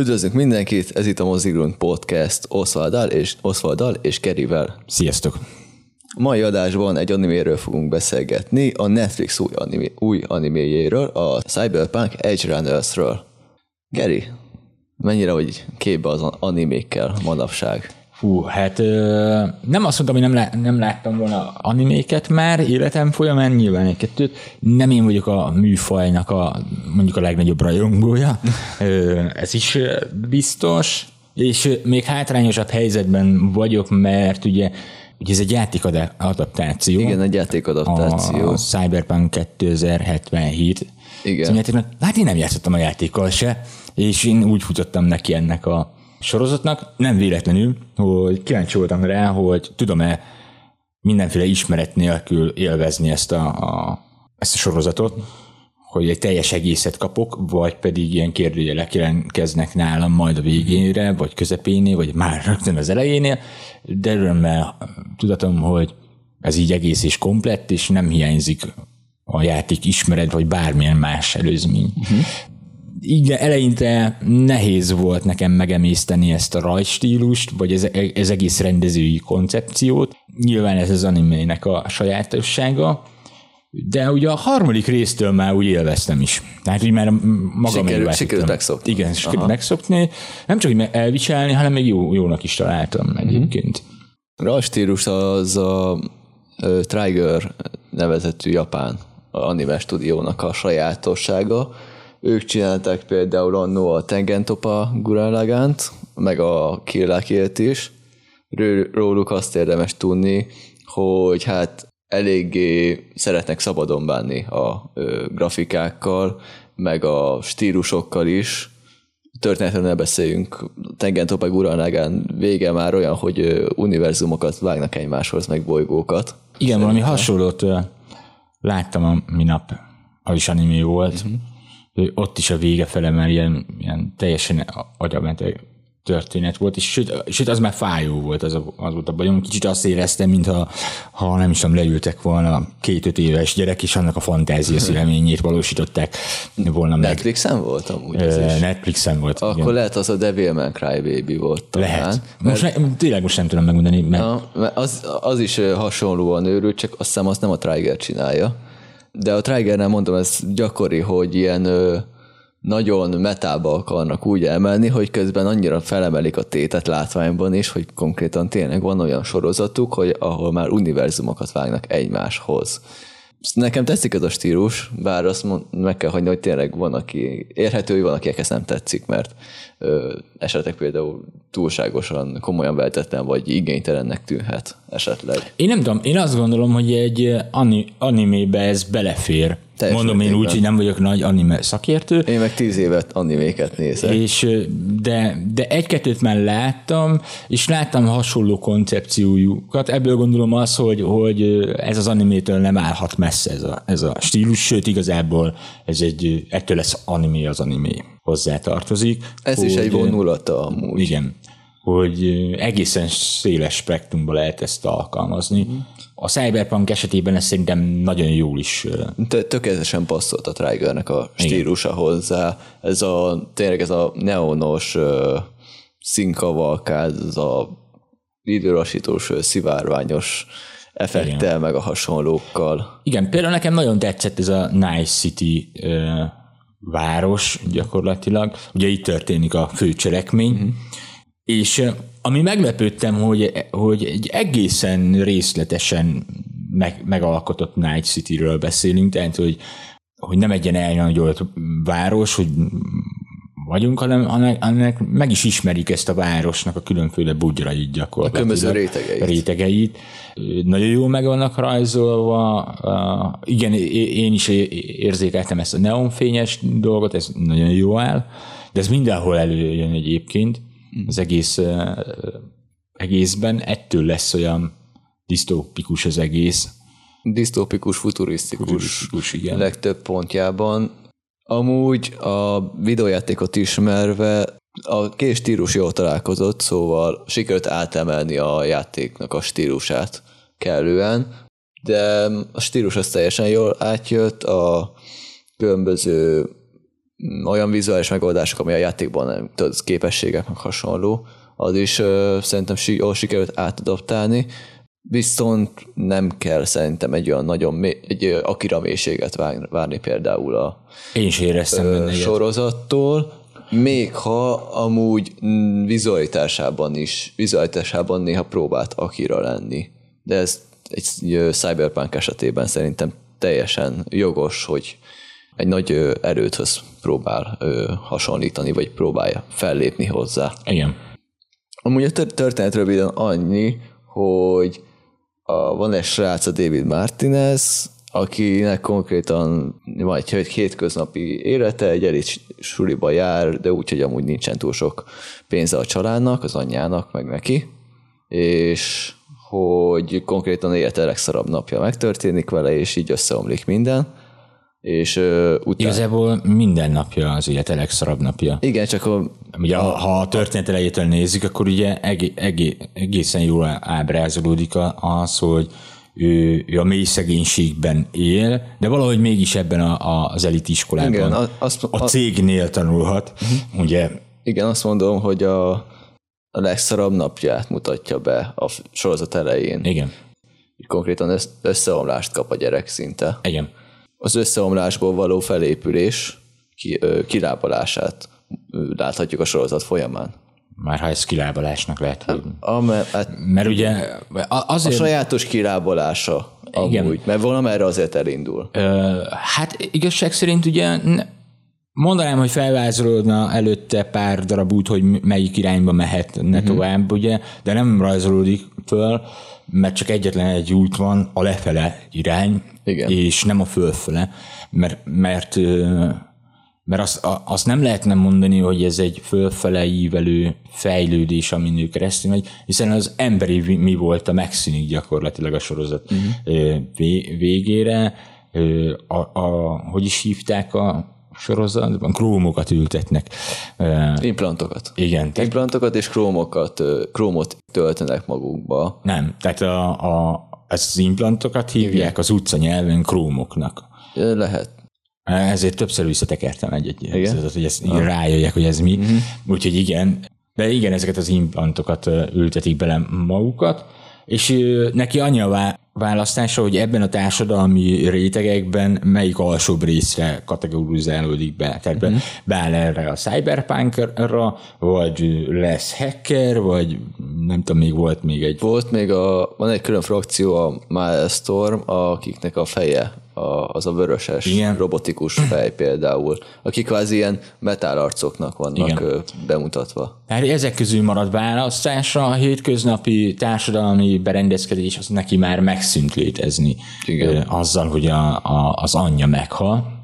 Üdvözlünk mindenkit, ez itt a Mozigrund Podcast Oswaldal és, Oswaldal és Kerivel. Sziasztok! A mai adásban egy animéről fogunk beszélgetni, a Netflix új, animé, új animéjéről, a Cyberpunk Edge Runners-ről. Geri, mennyire vagy képbe az animékkel manapság? Hú, hát ö, nem azt mondtam, hogy nem, lá- nem láttam volna animéket már életem folyamán, nyilván egy-kettőt. Nem én vagyok a műfajnak a mondjuk a legnagyobb rajongója, ö, ez is biztos, és még hátrányosabb helyzetben vagyok, mert ugye, ugye ez egy játékadaptáció. Igen, egy játékadaptáció. A Cyberpunk 2077. Igen. Játéknak. Hát én nem játszottam a játékkal se, és én úgy futottam neki ennek a sorozatnak, nem véletlenül, hogy kíváncsi voltam rá, hogy tudom-e mindenféle ismeret nélkül élvezni ezt a, a, ezt a sorozatot, hogy egy teljes egészet kapok, vagy pedig ilyen kérdőjelek jelentkeznek nálam majd a végére, vagy közepénél, vagy már rögtön az elejénél, de örömmel tudatom, hogy ez így egész és komplett, és nem hiányzik a játék ismeret, vagy bármilyen más előzmény. Uh-huh így eleinte nehéz volt nekem megemészteni ezt a rajstílust, vagy ez, ez egész rendezői koncepciót. Nyilván ez az animének a sajátossága, de ugye a harmadik résztől már úgy élveztem is. Tehát úgy már magam Sikerült, sikerült megszokni. Igen, sikerült megszokni. Nem csak hogy elviselni, hanem még jó, jónak is találtam egyébként. Rajstílus az a uh, Trigger nevezetű japán anime stúdiónak a sajátossága, ők csinálták például annó a Tengentopa Guralagánt, meg a Killakilt is. Róluk azt érdemes tudni, hogy hát eléggé szeretnek szabadon bánni a ö, grafikákkal, meg a stílusokkal is. Történetről ne beszéljünk. Tengentopa Guralagán vége már olyan, hogy univerzumokat vágnak egymáshoz, meg bolygókat. Igen, Szerintem. valami hasonlót láttam a minap, az is animé volt. Uh-huh ott is a vége fele már ilyen, ilyen teljesen agyamente történet volt, és sőt, sőt, az már fájó volt az, a, az volt a bajom. Kicsit azt éreztem, mintha ha nem is tudom, leültek volna két-öt éves gyerek, és annak a fantázia szüleményét valósították volna meg. Netflixen volt amúgy ez is. Netflixen volt. Akkor igen. lehet az a Devilman Crybaby volt. Talán, lehet. Most mert, ne, tényleg most nem tudom megmondani. Mert... Na, mert az, az is hasonlóan őrült, csak azt hiszem azt nem a Trigger csinálja de a Trigernál mondom, ez gyakori, hogy ilyen ö, nagyon metába akarnak úgy emelni, hogy közben annyira felemelik a tétet látványban is, hogy konkrétan tényleg van olyan sorozatuk, hogy ahol már univerzumokat vágnak egymáshoz. Nekem tetszik ez a stílus, bár azt mond, meg kell hagyni, hogy tényleg van, aki érhető, van, akinek ezt nem tetszik, mert ö, esetleg például túlságosan komolyan vehetetlen, vagy igénytelennek tűnhet esetleg. Én nem tudom, én azt gondolom, hogy egy animébe ez belefér. Teljes Mondom én úgy, hogy nem vagyok nagy anime szakértő. Én meg tíz évet animéket nézek. És, de, de egy-kettőt már láttam, és láttam hasonló koncepciójukat. Ebből gondolom az, hogy, hogy ez az animétől nem állhat messze ez a, ez a stílus, sőt igazából ez egy, ettől lesz animé az animé hozzá tartozik. Ez hogy, is egy vonulata amúgy. Igen hogy egészen széles spektrumban lehet ezt alkalmazni. Mm. A Cyberpunk esetében ez szerintem nagyon jól is... Tökéletesen passzolt a Triggernek a stílusa Igen. hozzá. Ez a, tényleg ez a neonos színkavalkád, ez a időlassítós, szivárványos effektel, Igen. meg a hasonlókkal. Igen, például nekem nagyon tetszett ez a Nice City uh, város gyakorlatilag. Ugye itt történik a főcselekmény, mm. És ami meglepődtem, hogy, hogy egy egészen részletesen meg, megalkotott Night City-ről beszélünk, tehát hogy, hogy nem egy ilyen elnagyolt város, hogy vagyunk, hanem annak meg is ismerik ezt a városnak a különféle bugyrait gyakorlatilag. A különböző rétegeit. rétegeit. Nagyon jól meg vannak rajzolva. Uh, igen, én is érzékeltem ezt a neonfényes dolgot, ez nagyon jó áll, de ez mindenhol előjön egyébként az egész egészben, ettől lesz olyan disztópikus az egész. Disztópikus, futurisztikus, futurisztikus igen. legtöbb pontjában. Amúgy a videójátékot ismerve a két stílus jól találkozott, szóval sikerült átemelni a játéknak a stílusát kellően, de a stílus az teljesen jól átjött, a különböző olyan vizuális megoldások, ami a játékban nem tudod, képességek meg hasonló, az is ö, szerintem jól sikerült átadaptálni, viszont nem kell szerintem egy olyan nagyon mély, egy ö, akira mélységet várni, például a Én is éreztem ö, sorozattól, még ha amúgy vizualitásában is, vizualitásában néha próbált akira lenni. De ez egy cyberpunk esetében szerintem teljesen jogos, hogy egy nagy ö, erőthöz próbál hasonlítani, vagy próbálja fellépni hozzá. Igen. Amúgy a tör- történet röviden annyi, hogy a, van egy srác, a David Martinez, akinek konkrétan van egy hét- hétköznapi élete, egy elit suliba jár, de úgy, hogy amúgy nincsen túl sok pénze a családnak, az anyjának, meg neki, és hogy konkrétan élete legszarabb napja megtörténik vele, és így összeomlik minden, és ö, utána... Igazából minden napja az élete legszarabb napja. Igen, csak a, Ugye, ha, ha a történet elejétől nézzük, akkor ugye egé, egé, egészen jól ábrázolódik a- az, hogy ő, ő a mély szegénységben él, de valahogy mégis ebben a, a, az elit iskolában Igen, a- azt- a cégnél tanulhat. Ugye Igen, azt mondom, hogy a, a legszarabb napját mutatja be a sorozat elején. igen, Konkrétan össz- összeomlást kap a gyerek szinte. igen. Az összeomlásból való felépülés ki, ö, kilábalását láthatjuk a sorozat folyamán. Már ha ez kilábalásnak lehet, hogy... Ame, hát Mert ugye a- a azért... sajátos kilábalása Igen. amúgy, mert valamerre azért elindul. Ö, hát igazság szerint ugye ne- mondanám, hogy felvázolódna előtte pár darab út, hogy melyik irányba mehetne Mhm. uh-huh. tovább, ugye, de nem rajzolódik föl, mert csak egyetlen egy út van, a lefele irány, Igen. és nem a fölfele, mert, mert, mert azt, azt nem lehetne mondani, hogy ez egy fölfele ívelő fejlődés, amin ő keresztül megy, hiszen az emberi mi volt a megszűnik gyakorlatilag a sorozat uh-huh. végére. A, a, hogy is hívták a sorozatban? Krómokat ültetnek. Implantokat. Igen, tehát Implantokat és krómokat, krómot töltenek magukba. nem, tehát a, a, az implantokat hívják az utca nyelven krómoknak. Lehet. Ezért többször visszatekertem egy-egy részletet, hogy ezt ah. rájöjjek, hogy ez mi. Uh-huh. Úgyhogy igen, de igen, ezeket az implantokat ültetik bele magukat, és neki annyi a vá- választása, hogy ebben a társadalmi rétegekben melyik alsóbb részre kategorizálódik be. Tehát uh-huh. beáll erre a cyberpunkra, vagy lesz hacker, vagy nem tudom, még volt még egy Volt még a, van egy külön frakció, a Milestorm, akiknek a feje a, az a vöröses, Igen. robotikus fej például, akik kvázi ilyen metálarcoknak vannak Igen. bemutatva. Hát ezek közül marad választásra, a hétköznapi társadalmi berendezkedés az neki már megszűnt létezni. Igen. Azzal, hogy a, a, az anyja meghal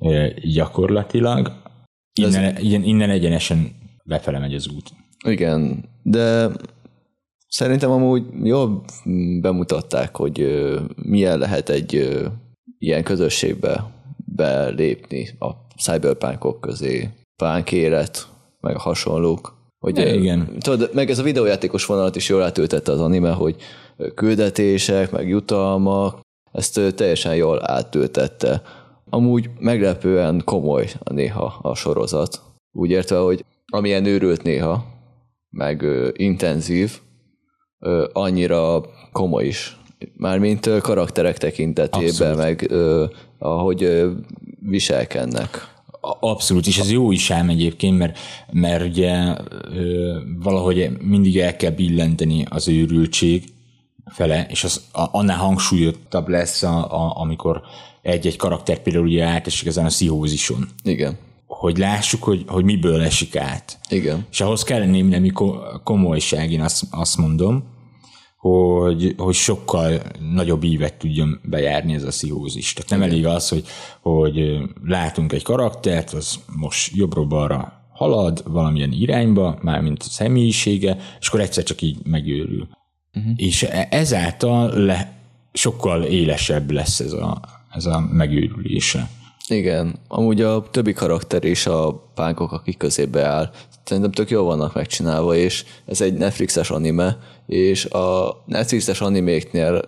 ö, gyakorlatilag. Innen, innen, innen egyenesen befele megy az út. Igen, de szerintem amúgy jól bemutatták, hogy milyen lehet egy ilyen közösségbe belépni a cyberpunkok közé, punk élet, meg a hasonlók. Hogy, ö, igen. Tudod, meg ez a videójátékos vonalat is jól átültette az anime, hogy küldetések, meg jutalmak, ezt teljesen jól átültette. Amúgy meglepően komoly néha a sorozat. Úgy értve, hogy amilyen őrült néha, meg ö, intenzív, ö, annyira komoly is. Mármint ö, karakterek tekintetében, Abszolút. meg ö, ahogy ö, viselkednek. Abszolút, és ez jó is ám egyébként, mert, mert ugye ö, valahogy mindig el kell billenteni az őrültség fele, és az a, annál hangsúlyottabb lesz, a, a, amikor egy-egy karakter például ugye átesik ezen a pszichózison. Igen. Hogy lássuk, hogy, hogy miből esik át. Igen. És ahhoz kell némi nemi ko- komolyság, én azt, azt mondom, hogy, hogy sokkal nagyobb ívet tudjon bejárni ez a pszichózis. Tehát nem elég az, hogy, hogy látunk egy karaktert, az most jobbra-balra halad valamilyen irányba, mármint a személyisége, és akkor egyszer csak így megőrül. Uh-huh. És e- ezáltal le, sokkal élesebb lesz ez a, ez a megőrülése. Igen. Amúgy a többi karakter és a pánkok, akik közébe áll, szerintem tök jól vannak megcsinálva, és ez egy Netflixes anime, és a Netflixes animéknél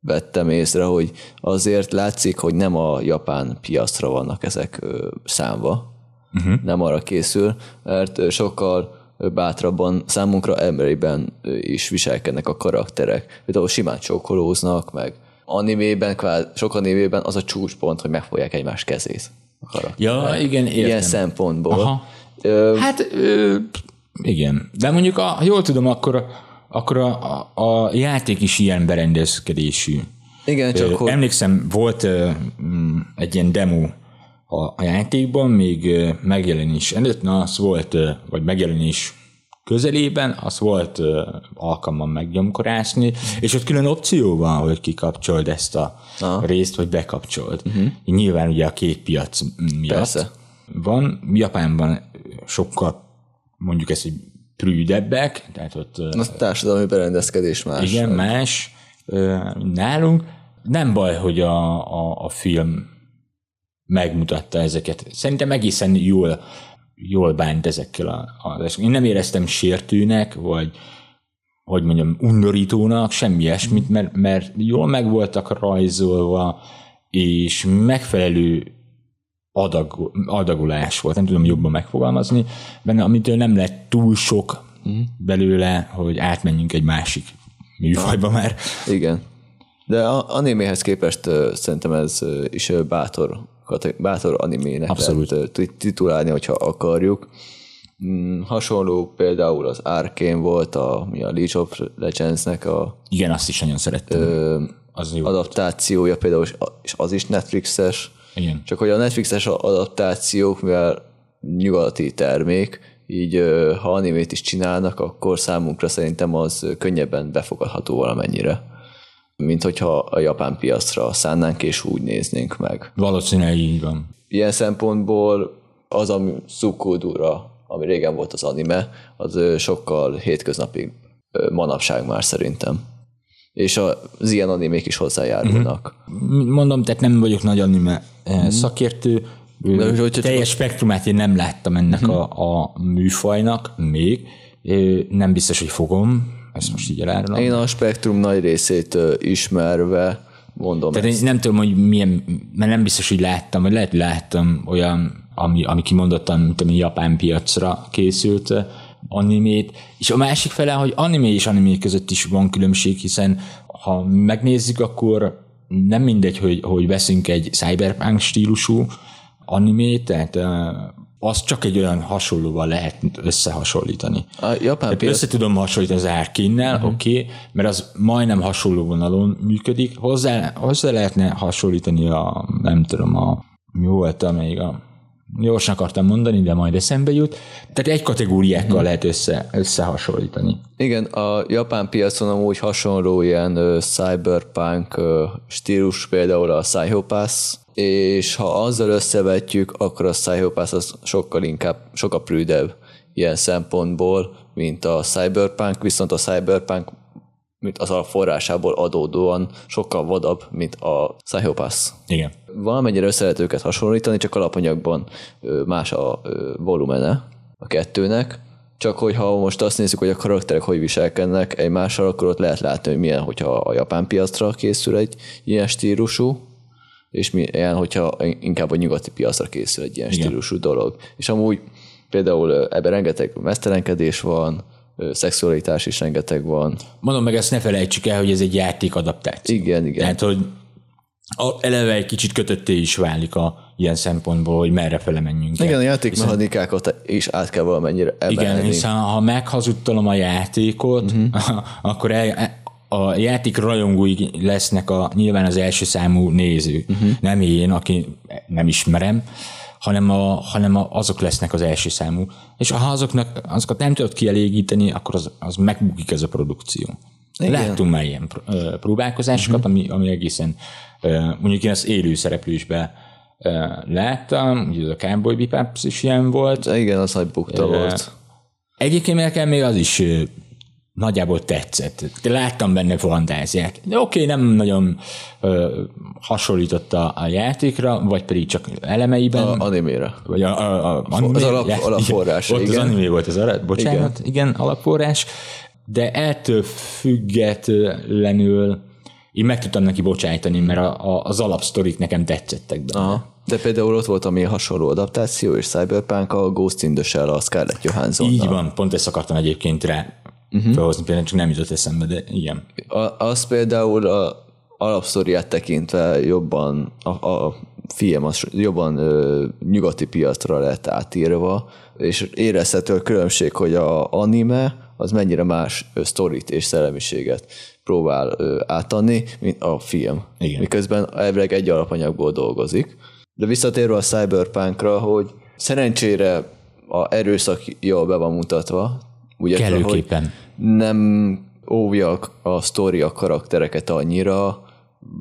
vettem észre, hogy azért látszik, hogy nem a japán piacra vannak ezek számva, uh-huh. nem arra készül, mert sokkal bátrabban számunkra emberiben is viselkednek a karakterek. Például simán csókolóznak, meg animében, kvázi, sok animében az a csúcspont, hogy megfogják egymás kezét. A karakter. Ja, igen, értem. Ilyen szempontból. Aha. Ö, Hát ö, igen. De mondjuk, a, ha jól tudom, akkor, akkor a, a, a játék is ilyen berendezkedésű. igen, csak Ö, hogy... Emlékszem, volt ö, mm, egy ilyen demo a, a játékban, még megjelenés előtt, na az volt, vagy megjelenés közelében, az volt alkalmam meggyomkorásni, és ott külön opció van, hogy kikapcsold ezt a Aha. részt, vagy bekapcsold. Uh-huh. Nyilván ugye a két piac miatt Persze. van. Japánban sokkal mondjuk ezt, hogy prűdebbek, tehát ott A társadalmi berendezkedés más. igen, más ö, mint nálunk. Nem baj, hogy a, a, a film megmutatta ezeket. Szerintem egészen jól, jól bánt ezekkel a, a Én nem éreztem sértőnek, vagy hogy mondjam, undorítónak, semmi ilyesmit, mert, mert jól meg voltak rajzolva, és megfelelő adag, adagolás volt, nem tudom jobban megfogalmazni, benne, amitől nem lett túl sok belőle, hogy átmenjünk egy másik műfajba már. Igen. De a animéhez képest ö, szerintem ez is bátor, bátor animének Abszolút. lehet titulálni, hogyha akarjuk. Mm, hasonló például az Arkane volt, a, mi a League of Legends-nek a Igen, azt is nagyon szerettem. ö, az jó. adaptációja például, és az is Netflixes. Igen. Csak hogy a Netflixes adaptációk, mivel nyugati termék, így ha animét is csinálnak, akkor számunkra szerintem az könnyebben befogadható valamennyire. Mint hogyha a japán piacra szánnánk és úgy néznénk meg. Valószínűleg így van. Ilyen szempontból az a szubkultúra, ami régen volt az anime, az sokkal hétköznapi manapság már szerintem. És az ilyen animék is hozzájárulnak. Mondom, tehát nem vagyok nagy anime mm. szakértő, De hogy- teljes spektrumát én nem láttam ennek a, a műfajnak még. Nem biztos, hogy fogom, ezt most így elárulom. Én a spektrum nagy részét ismerve mondom Tehát ezt. nem tudom, hogy milyen, mert nem biztos, hogy láttam, vagy lehet, hogy láttam olyan, ami, ami kimondottan, mint ami japán piacra készült animét, és a másik fele, hogy animé és animé között is van különbség, hiszen ha megnézzük, akkor nem mindegy, hogy, hogy veszünk egy cyberpunk stílusú animét, tehát eh, az csak egy olyan hasonlóval lehet összehasonlítani. A japán piac, össze tudom hasonlítani az Árkénnel, Mhm. uh-huh. oké, okay, mert az majdnem hasonló vonalon működik. Hozzá, hozzá lehetne hasonlítani a, nem tudom, a, mi volt a még a, gyorsan akartam mondani, de majd eszembe jut. Tehát egy kategóriákkal Mhm. lehet össze, összehasonlítani. igen, a japán piacon amúgy hasonló ilyen ö, cyberpunk ö, stílus, például a Psychopass, és ha azzal összevetjük, akkor a Psychopass az sokkal inkább, sokkal prűdebb ilyen szempontból, mint a Cyberpunk, viszont a Cyberpunk mint az a forrásából adódóan sokkal vadabb, mint a Psychopass. Igen. valamennyire össze lehet őket hasonlítani, csak alapanyagban más a volumene a kettőnek. Csak hogyha most azt nézzük, hogy a karakterek hogy viselkednek egymással, akkor ott lehet látni, hogy milyen, hogyha a japán piacra készül egy ilyen stílusú, és milyen, hogyha inkább a nyugati piacra készül egy ilyen Igen. stílusú dolog. És amúgy például ebben rengeteg mesztelenkedés van, szexualitás is rengeteg van. Mondom meg, ezt ne felejtsük el, hogy ez egy játék adaptáció. Igen, igen. Tehát, hogy eleve egy kicsit kötötté is válik a ilyen szempontból, hogy merre fele menjünk. el. Igen, a játékmechanikákat is át kell valamennyire emelni. Igen, hiszen ha meghazudtolom a játékot, uh-huh. akkor el, a játék rajongói lesznek a, nyilván az első számú néző. Uh-huh. Nem én, aki nem ismerem, hanem, a, hanem a, azok lesznek az első számú. És ha azoknak, azokat nem tudod kielégíteni, akkor az, az megbukik ez a produkció. Igen. Láttunk már ilyen próbálkozásokat, uh-huh. ami, ami egészen, mondjuk én az élő szereplősbe láttam, ugye az a Cowboy Bebop is ilyen volt, igen, az nagy bukta volt. Egyébként nekem még az is nagyjából tetszett. De Láttam benne fantáziát. De oké, okay, nem nagyon ö, hasonlította a játékra, vagy pedig csak elemeiben. A animére. vagy a, a, a anime, az alap- já- alapforrás, igen. Ott igen. az anime volt az alap, bocsánat, igen. igen, alapforrás. De ettől függetlenül én meg tudtam neki bocsájtani, mert a, a, az alapsztorik nekem tetszettek benne. Aha. De például ott volt ami hasonló adaptáció, és Cyberpunk a Ghost in the Shell a Scarlett Johansson. Így van, pont ezt akartam egyébként rá uh-huh. felhozni, például csak nem jutott eszembe, de igen. A, az például a alapsztoriát tekintve jobban a, a film az jobban ö, nyugati piacra lett átírva, és érezhető a különbség, hogy a anime az mennyire más sztorit és szellemiséget próbál ö, átadni, mint a film. Igen. Miközben elvileg egy alapanyagból dolgozik. De visszatérve a Cyberpunkra, hogy szerencsére a erőszak jól be van mutatva, ugye, Kellőképpen. hogy nem óvja a sztori a karaktereket annyira,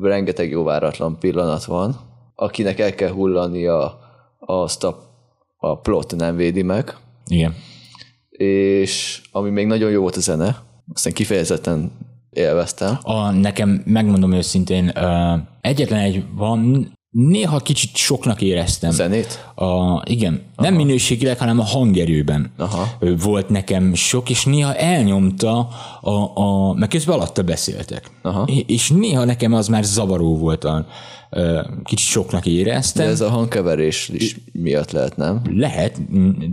rengeteg jó váratlan pillanat van, akinek el kell hullania azt a, a plot nem védi meg, Igen. és ami még nagyon jó volt a zene, aztán kifejezetten élveztem. A, nekem, megmondom őszintén, egyetlen egy van, néha kicsit soknak éreztem. Zenét? A, igen, Aha. nem minőségileg, hanem a hangerőben Aha. Volt nekem sok, és néha elnyomta, a, a, mert közben alatta beszéltek. Aha. És néha nekem az már zavaró volt, a, kicsit soknak éreztem. De ez a hangkeverés is miatt lehet, nem? Lehet,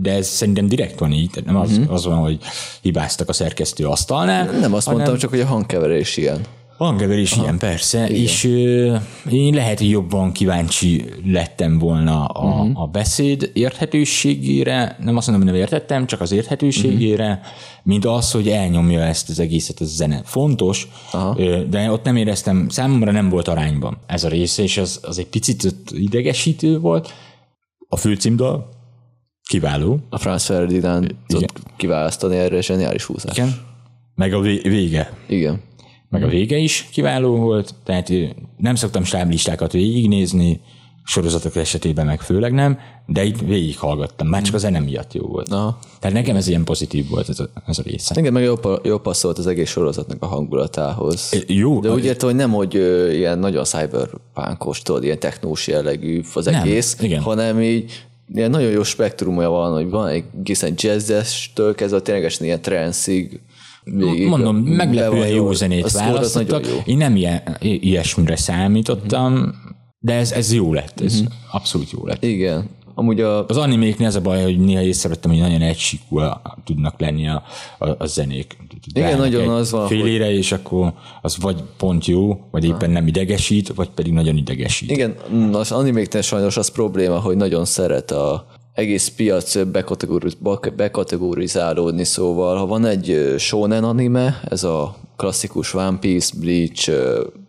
de ez szerintem direkt van így, tehát nem az, uh-huh. az van, hogy hibáztak a szerkesztő asztalnál. Mhm. Nem azt hanem mondtam, csak hogy a hangkeverés ilyen. Hangkeverés ilyen, persze, Igen. és ö, én lehet, hogy jobban kíváncsi lettem volna a, uh-huh. a beszéd érthetőségére, nem azt mondom, hogy nem értettem, csak az érthetőségére, uh-huh. mint az, hogy elnyomja ezt az egészet, ez a zene. Fontos, ö, de ott nem éreztem, számomra nem volt arányban ez a része, és az, az egy picit idegesítő volt. A főcímdal kiváló, A Franz Ferdinand kiválasztani erre zseniális húzás. igen, meg a vé- vége. Igen. Meg a vége is kiváló volt, tehát nem szoktam stáblistákat végignézni, sorozatok esetében meg főleg nem, de itt végighallgattam, már csak a zene miatt jó volt. Aha. Tehát nekem ez ilyen pozitív volt ez a, ez a része. Igen, meg jól, jól passzolt az egész sorozatnak a hangulatához. Jó, De úgy értem, hogy nem, hogy ö, ilyen nagyon cyberpunkos, tudod, ilyen technós jellegű az Nem, egész, igen. hanem így ilyen nagyon jó spektrumja van, hogy van egy egészen jazzes-től kezdve ténylegesen ilyen transzig végig. Mondom, meglepően jó jól. zenét választottak. jó. Én nem ilyen, ilyesmire számítottam, de ez, ez jó lett, ez abszolút jó lett. Igen. Amúgy a, Az animéknél az a baj, hogy néha észrevettem, hogy nagyon egysíkú tudnak lenni a, a, a zenék. Beállnak nagyon az van, Félére, és akkor az vagy pont jó, vagy éppen nem idegesít, vagy pedig nagyon idegesít. igen, az animéknél sajnos az probléma, hogy nagyon szeret a egész piac bekategoriz, bekategorizálódni, szóval ha van egy shonen anime, ez a klasszikus One Piece, Bleach,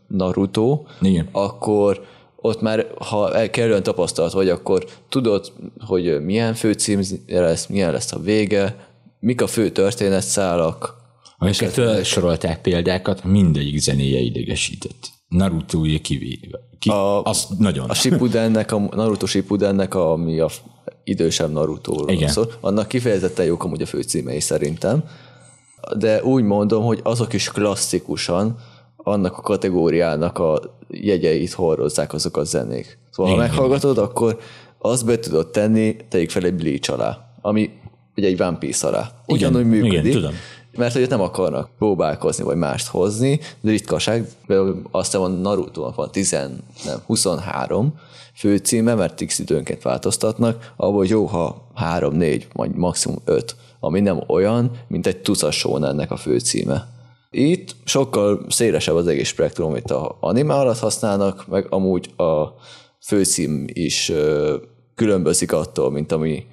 Naruto, Igen. akkor ott már, ha el- kellően tapasztalt vagy, akkor tudod, hogy milyen főcím lesz, milyen lesz a vége, mik a fő történetszálak, Amikor felsorolták példákat, mindegyik zenéje idegesített. naruto kivéve. Ki, A- az nagyon. A Shippudennek, a Naruto Shippudennek, ami a idősebb Naruto Igen. szól, annak kifejezetten jók amúgy a főcímei szerintem, de úgy mondom, hogy azok is klasszikusan annak a kategóriának a jegyeit horrozzák azok a zenék. Szóval ha Igen. meghallgatod, akkor azt be tudod tenni, tegyük fel egy Bleach alá, ami ugye egy One Piece alá. Ugyanúgy igen, működik. tudom. Mert hogy ott nem akarnak próbálkozni, vagy mást hozni, de ritkaság, például azt van naruto van 10, nem, 23 főcíme, mert x időnként változtatnak, abból jó, ha 3, 4, vagy maximum 5, ami nem olyan, mint egy tucas ennek a főcíme. Itt sokkal szélesebb az egész spektrum, amit a anime alatt használnak, meg amúgy a főcím is különbözik attól, mint ami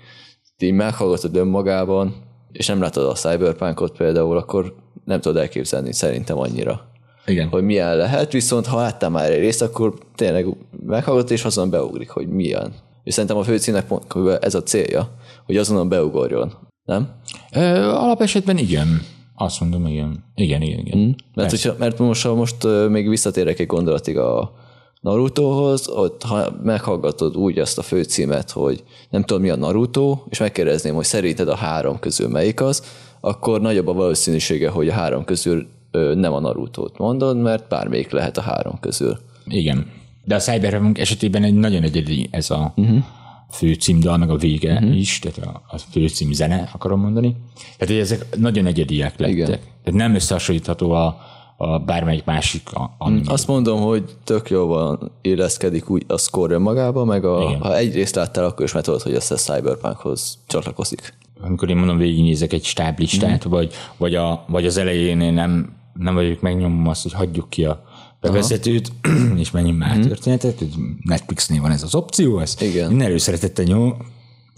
így meghallgatod önmagában, és nem látod a cyberpunkot például, akkor nem tudod elképzelni szerintem annyira, Igen. hogy milyen lehet, viszont ha láttál már egy részt, akkor tényleg meghallgatod, és azon beugrik, hogy milyen. És szerintem a főcímnek pont ez a célja, hogy azonnal beugorjon, nem? Ö, alapesetben igen. Azt mondom, igen. Igen, igen, igen. Hmm. Mert, hogyha, mert most, ha most még visszatérek egy gondolatig a Narutohoz, ott ha meghallgatod úgy azt a főcímet, hogy nem tudom mi a Naruto, és megkérdezném, hogy szerinted a három közül melyik az, akkor nagyobb a valószínűsége, hogy a három közül ö, nem a Narutót mondod, mert bármelyik lehet a három közül. Igen. De a Cyberpunk esetében egy nagyon egyedi ez a uh-huh. fő címdal, meg a vége uh-huh. is, tehát a, a fő cím zene, akarom mondani. Tehát, hogy ezek nagyon egyediek lettek. Igen. Tehát nem összehasonlítható a, a bármelyik másik anime. Azt mondom, hogy tök jól van, illeszkedik úgy a score magába, meg a, Igen. ha egy részt láttál, akkor is már tudod, hogy ez a Cyberpunkhoz csatlakozik. amikor én mondom, végignézek egy stáblistát, Mhm. vagy, vagy, a, vagy az elején én nem, nem vagyok, megnyomom azt, hogy hagyjuk ki a bevezetőt, és menjünk már uh történetet, hogy Netflixnél van ez az opció, ezt Mhm. Igen. én előszeretettel nyom,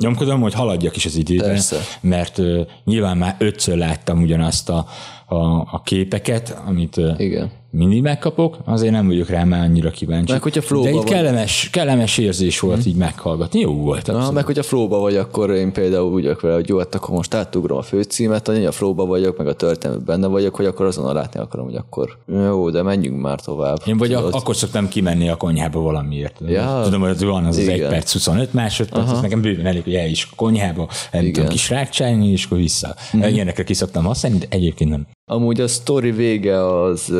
nyomkodom, hogy haladjak is az időben, Persze. mert uh, nyilván már ötször láttam ugyanazt a, a, a képeket, amit Igen. Mindig megkapok, azért nem vagyok rá már annyira kíváncsi. Meg hogyha flowba De Mhm. kellemes, kellemes érzés volt így meghallgatni, jó volt. Ha meg hogyha flowba vagy, akkor én például úgy vagyok vele, hogy jó, hát akkor most átugrom a főcímet, annyi a flowba vagyok, meg a történetben benne vagyok, hogy akkor azonnal látni akarom, hogy akkor jó, de menjünk már tovább. Én vagy Tudod? ak- akkor szoktam kimenni a konyhába valamiért. Ja. Tudom, hogy van az az Igen. 1 perc 25 másodperc, az nekem bőven elég, hogy el is a konyhába, el tudom kis rákcsálni, és akkor vissza. Mhm. Ilyenekre ki szoktam használni, de egyébként nem. Amúgy a sztori vége az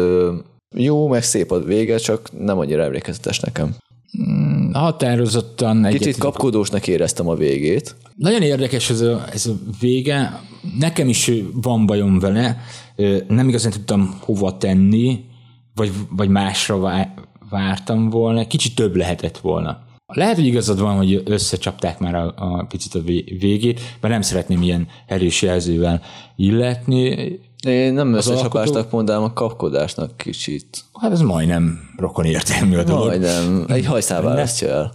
jó, meg szép a vége, csak nem annyira emlékezetes nekem. Határozottan Kicsit egyet, kapkodósnak éreztem a végét. Nagyon érdekes ez a, ez a vége. Nekem is van bajom vele. Nem igazán tudtam hova tenni, vagy, vagy másra vá- vártam volna. Kicsit több lehetett volna. Lehet, hogy igazad van, hogy összecsapták már a, a picit a vé- végét, mert nem szeretném ilyen erős jelzővel illetni. Én nem összecsapásnak mondanám, a kapkodásnak kicsit. Hát ez majdnem rokon értelmű a dolog. Majdnem, egy hajszál választja el.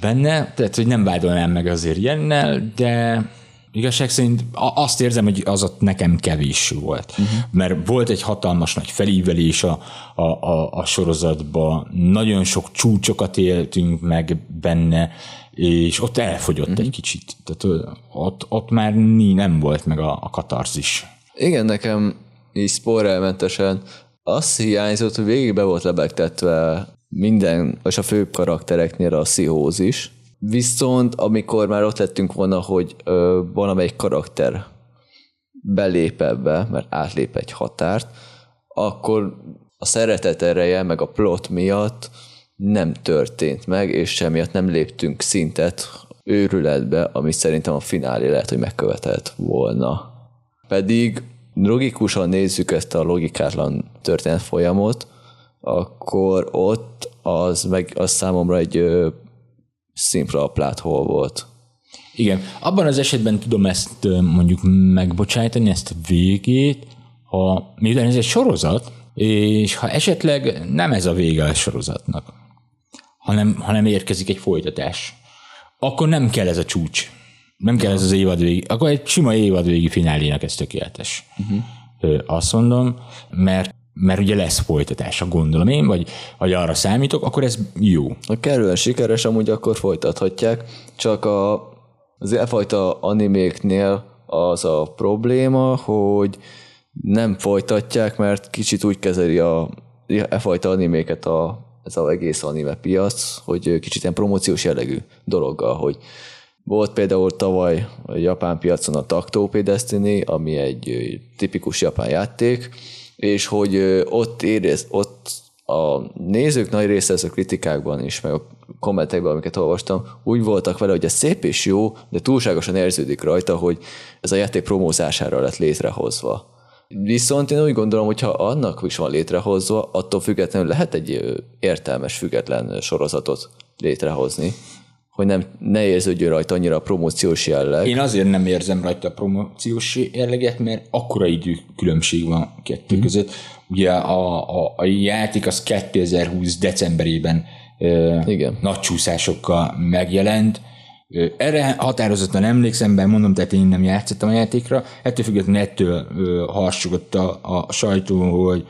benne, tehát hogy nem vádolnám meg azért ilyennel, de igazság szerint azt érzem, hogy az ott nekem kevés volt. Uh-huh. Mert volt egy hatalmas nagy felívelés a, a, a, a sorozatba, nagyon sok csúcsokat éltünk meg benne, és ott elfogyott uh-huh. egy kicsit. Tehát ott, ott már nem volt meg a, a katarzis. Igen, nekem így spoilermentesen az hiányzott, hogy végig be volt lebegtetve minden, és a főbb karaktereknél a pszichózis. Viszont amikor már ott lettünk volna, hogy ö, valamelyik karakter belép ebbe, mert átlép egy határt, akkor a szeretet ereje, meg a plot miatt nem történt meg, és semmiatt nem léptünk szintet őrületbe, ami szerintem a finálé lehet, hogy megkövetelt volna. Pedig logikusan nézzük ezt a logikátlan történet folyamot, akkor ott az, meg, az számomra egy ö, szimpla pláthol volt. Igen, abban az esetben tudom ezt mondjuk megbocsájtani, ezt a végét, ha miután ez egy sorozat, és ha esetleg nem ez a vége a sorozatnak, hanem, hanem érkezik egy folytatás, akkor nem kell ez a csúcs. Nem kell ez az évad végi. Akkor egy sima évad végi finálének ez tökéletes. Uh-huh. Azt mondom, mert, mert ugye lesz folytatása, gondolom én, vagy, vagy arra számítok, akkor ez jó. Ha kerülően sikeres, amúgy akkor folytathatják, csak a, az elfajta animéknél az a probléma, hogy nem folytatják, mert kicsit úgy kezeli a e fajta animéket a, ez az egész anime piac, hogy kicsit ilyen promóciós jellegű dologgal, hogy volt például tavaly a japán piacon a Tactopé Destiny, ami egy tipikus japán játék, és hogy ott érez, ott a nézők nagy része ez a kritikákban is, meg a kommentekben, amiket olvastam, úgy voltak vele, hogy ez szép és jó, de túlságosan érződik rajta, hogy ez a játék promózására lett létrehozva. Viszont én úgy gondolom, hogy ha annak is van létrehozva, attól függetlenül lehet egy értelmes, független sorozatot létrehozni, hogy nem, ne érződjön rajta annyira a promóciós jelleg. Én azért nem érzem rajta a promóciós jelleget, mert akkora idő különbség van kettő mm. között. Ugye a, a, a játék az 2020 decemberében ö, Igen. nagy csúszásokkal megjelent. Erre határozottan emlékszem, bár mondom, tehát én nem játszottam a játékra. Ettől függetlenül ettől harsogott a, a sajtó, hogy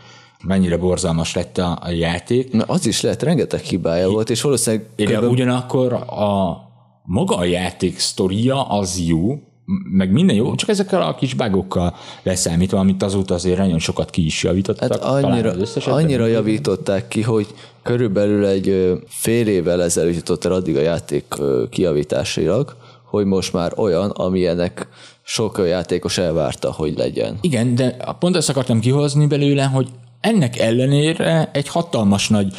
mennyire borzalmas lett a, a játék. Na, az is lehet, rengeteg hibája volt, és valószínűleg Igen, körülbelül- ugyanakkor a maga a játék sztoria az jó, meg minden jó, csak ezekkel a kis bugokkal leszámítva, amit azóta azért nagyon sokat ki is javítottak. Hát annyira, annyira javították ki, hogy körülbelül egy fél évvel ezelőtt jutott el addig a játék ö, kijavításilag, hogy most már olyan, amilyenek sok játékos elvárta, hogy legyen. Igen, de pont ezt akartam kihozni belőle, hogy ennek ellenére egy hatalmas nagy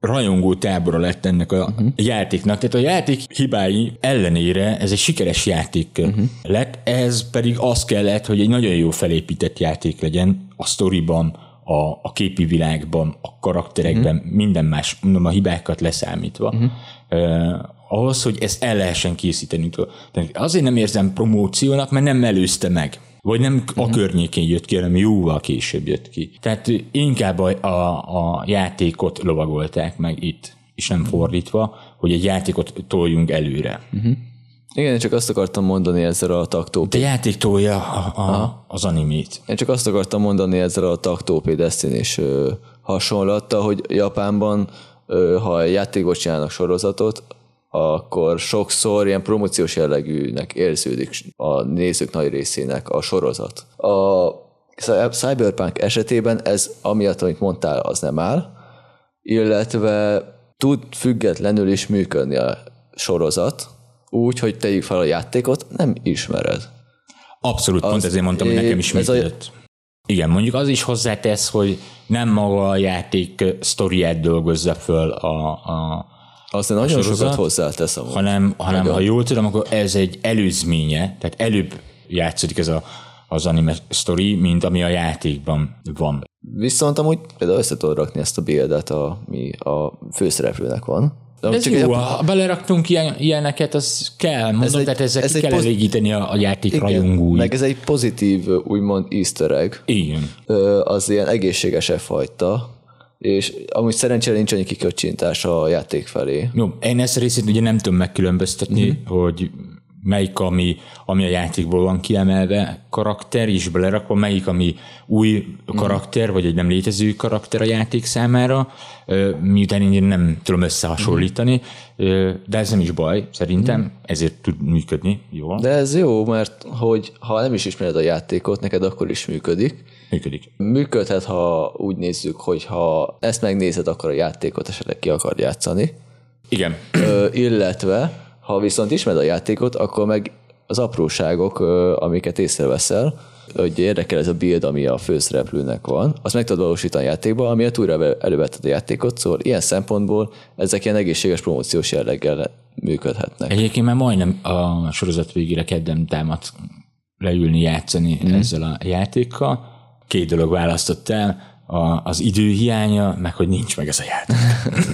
rajongó tábora lett ennek a uh-huh. játéknak. Tehát a játék hibái ellenére ez egy sikeres játék uh-huh. lett, ez pedig az kellett, hogy egy nagyon jó felépített játék legyen a sztoriban, a, a képi világban, a karakterekben, uh-huh. minden más, mondom, a hibákat leszámítva, uh-huh. uh, ahhoz, hogy ezt el lehessen készíteni. Tehát azért nem érzem promóciónak, mert nem előzte meg. Vagy nem a környékén jött ki, hanem jóval később jött ki. Tehát inkább a, a, a játékot lovagolták meg itt, és nem fordítva, hogy egy játékot toljunk előre. Uh-huh. Igen, csak azt akartam mondani ezzel a taktó. De játék tolja a, a, az animét. Én csak azt akartam mondani ezzel a taktópé Destiny-s hasonlattal, hogy Japánban, ha játékból csinálnak sorozatot, akkor sokszor ilyen promóciós jellegűnek érződik a nézők nagy részének a sorozat. A Cyberpunk esetében ez, amiatt, amit mondtál, az nem áll, illetve tud függetlenül is működni a sorozat, úgy, hogy tegyük fel a játékot, nem ismered. Abszolút, az, pont ezért mondtam, hogy nekem is működött. A... Igen, mondjuk az is hozzátesz, hogy nem maga a játék sztoriát dolgozza föl a, a azt nagyon sorozat, sokat hozzátesz amúgy. Hanem, hanem ha jól tudom, akkor ez egy előzménye, tehát előbb játszódik ez a, az anime story, mint ami a játékban van. Viszont amúgy például össze tudod rakni ezt a bildet, ami a főszereplőnek van. De ez csak jó, egy... ha beleraktunk ilyen, ilyeneket, az kell, mondom, ez egy, tehát ezek ez kell poz... elégíteni a, a játék rajongói. Meg ez egy pozitív, úgymond easter egg. Igen. Az ilyen egészséges fajta, és amúgy szerencsére nincs annyi kiköcsintás a játék felé. Jó, én ezt a részét ugye nem tudom megkülönböztetni, mm-hmm. hogy melyik, ami, ami a játékból van kiemelve karakter, és belerakva, melyik, ami új karakter, mm. vagy egy nem létező karakter a játék számára, miután én nem tudom összehasonlítani, mm. de ez nem is baj, szerintem, mm. ezért tud működni jól. De ez jó, mert hogy ha nem is ismered a játékot, neked akkor is működik, Működik. Működhet, ha úgy nézzük, hogy ha ezt megnézed, akkor a játékot esetleg ki akar játszani. Igen. Ö, illetve, ha viszont ismered a játékot, akkor meg az apróságok, amiket észreveszel, hogy érdekel ez a build, ami a főszereplőnek van, azt meg tudod valósítani a játékba, amiatt újra elővetted a játékot, szóval ilyen szempontból ezek ilyen egészséges promóciós jelleggel működhetnek. Egyébként már majdnem a sorozat végére kedden támad leülni játszani mm. ezzel a játékkal, két dolog választott el, a, az időhiánya, meg hogy nincs meg ez a játék.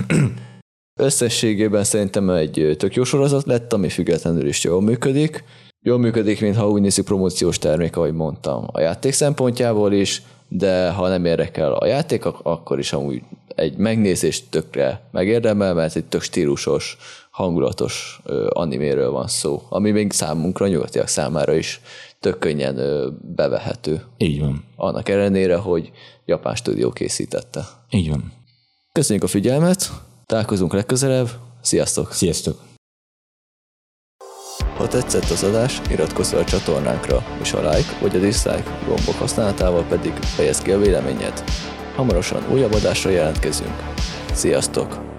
Összességében szerintem egy tök jó sorozat lett, ami függetlenül is jól működik. Jól működik, mintha úgy nézzük promóciós termék, ahogy mondtam, a játék szempontjából is, de ha nem érdekel a játék, akkor is amúgy egy megnézést tökre megérdemel, mert egy tök stílusos, hangulatos animéről van szó, ami még számunkra, nyugatiak számára is tök könnyen bevehető. Így van. Annak ellenére, hogy japán stúdió készítette. Így van. Köszönjük a figyelmet, találkozunk legközelebb, sziasztok! Sziasztok! Ha tetszett az adás, iratkozz fel a csatornánkra, és a like vagy a dislike gombok használatával pedig fejezd ki a véleményed. Hamarosan újabb adásra jelentkezünk. Sziasztok!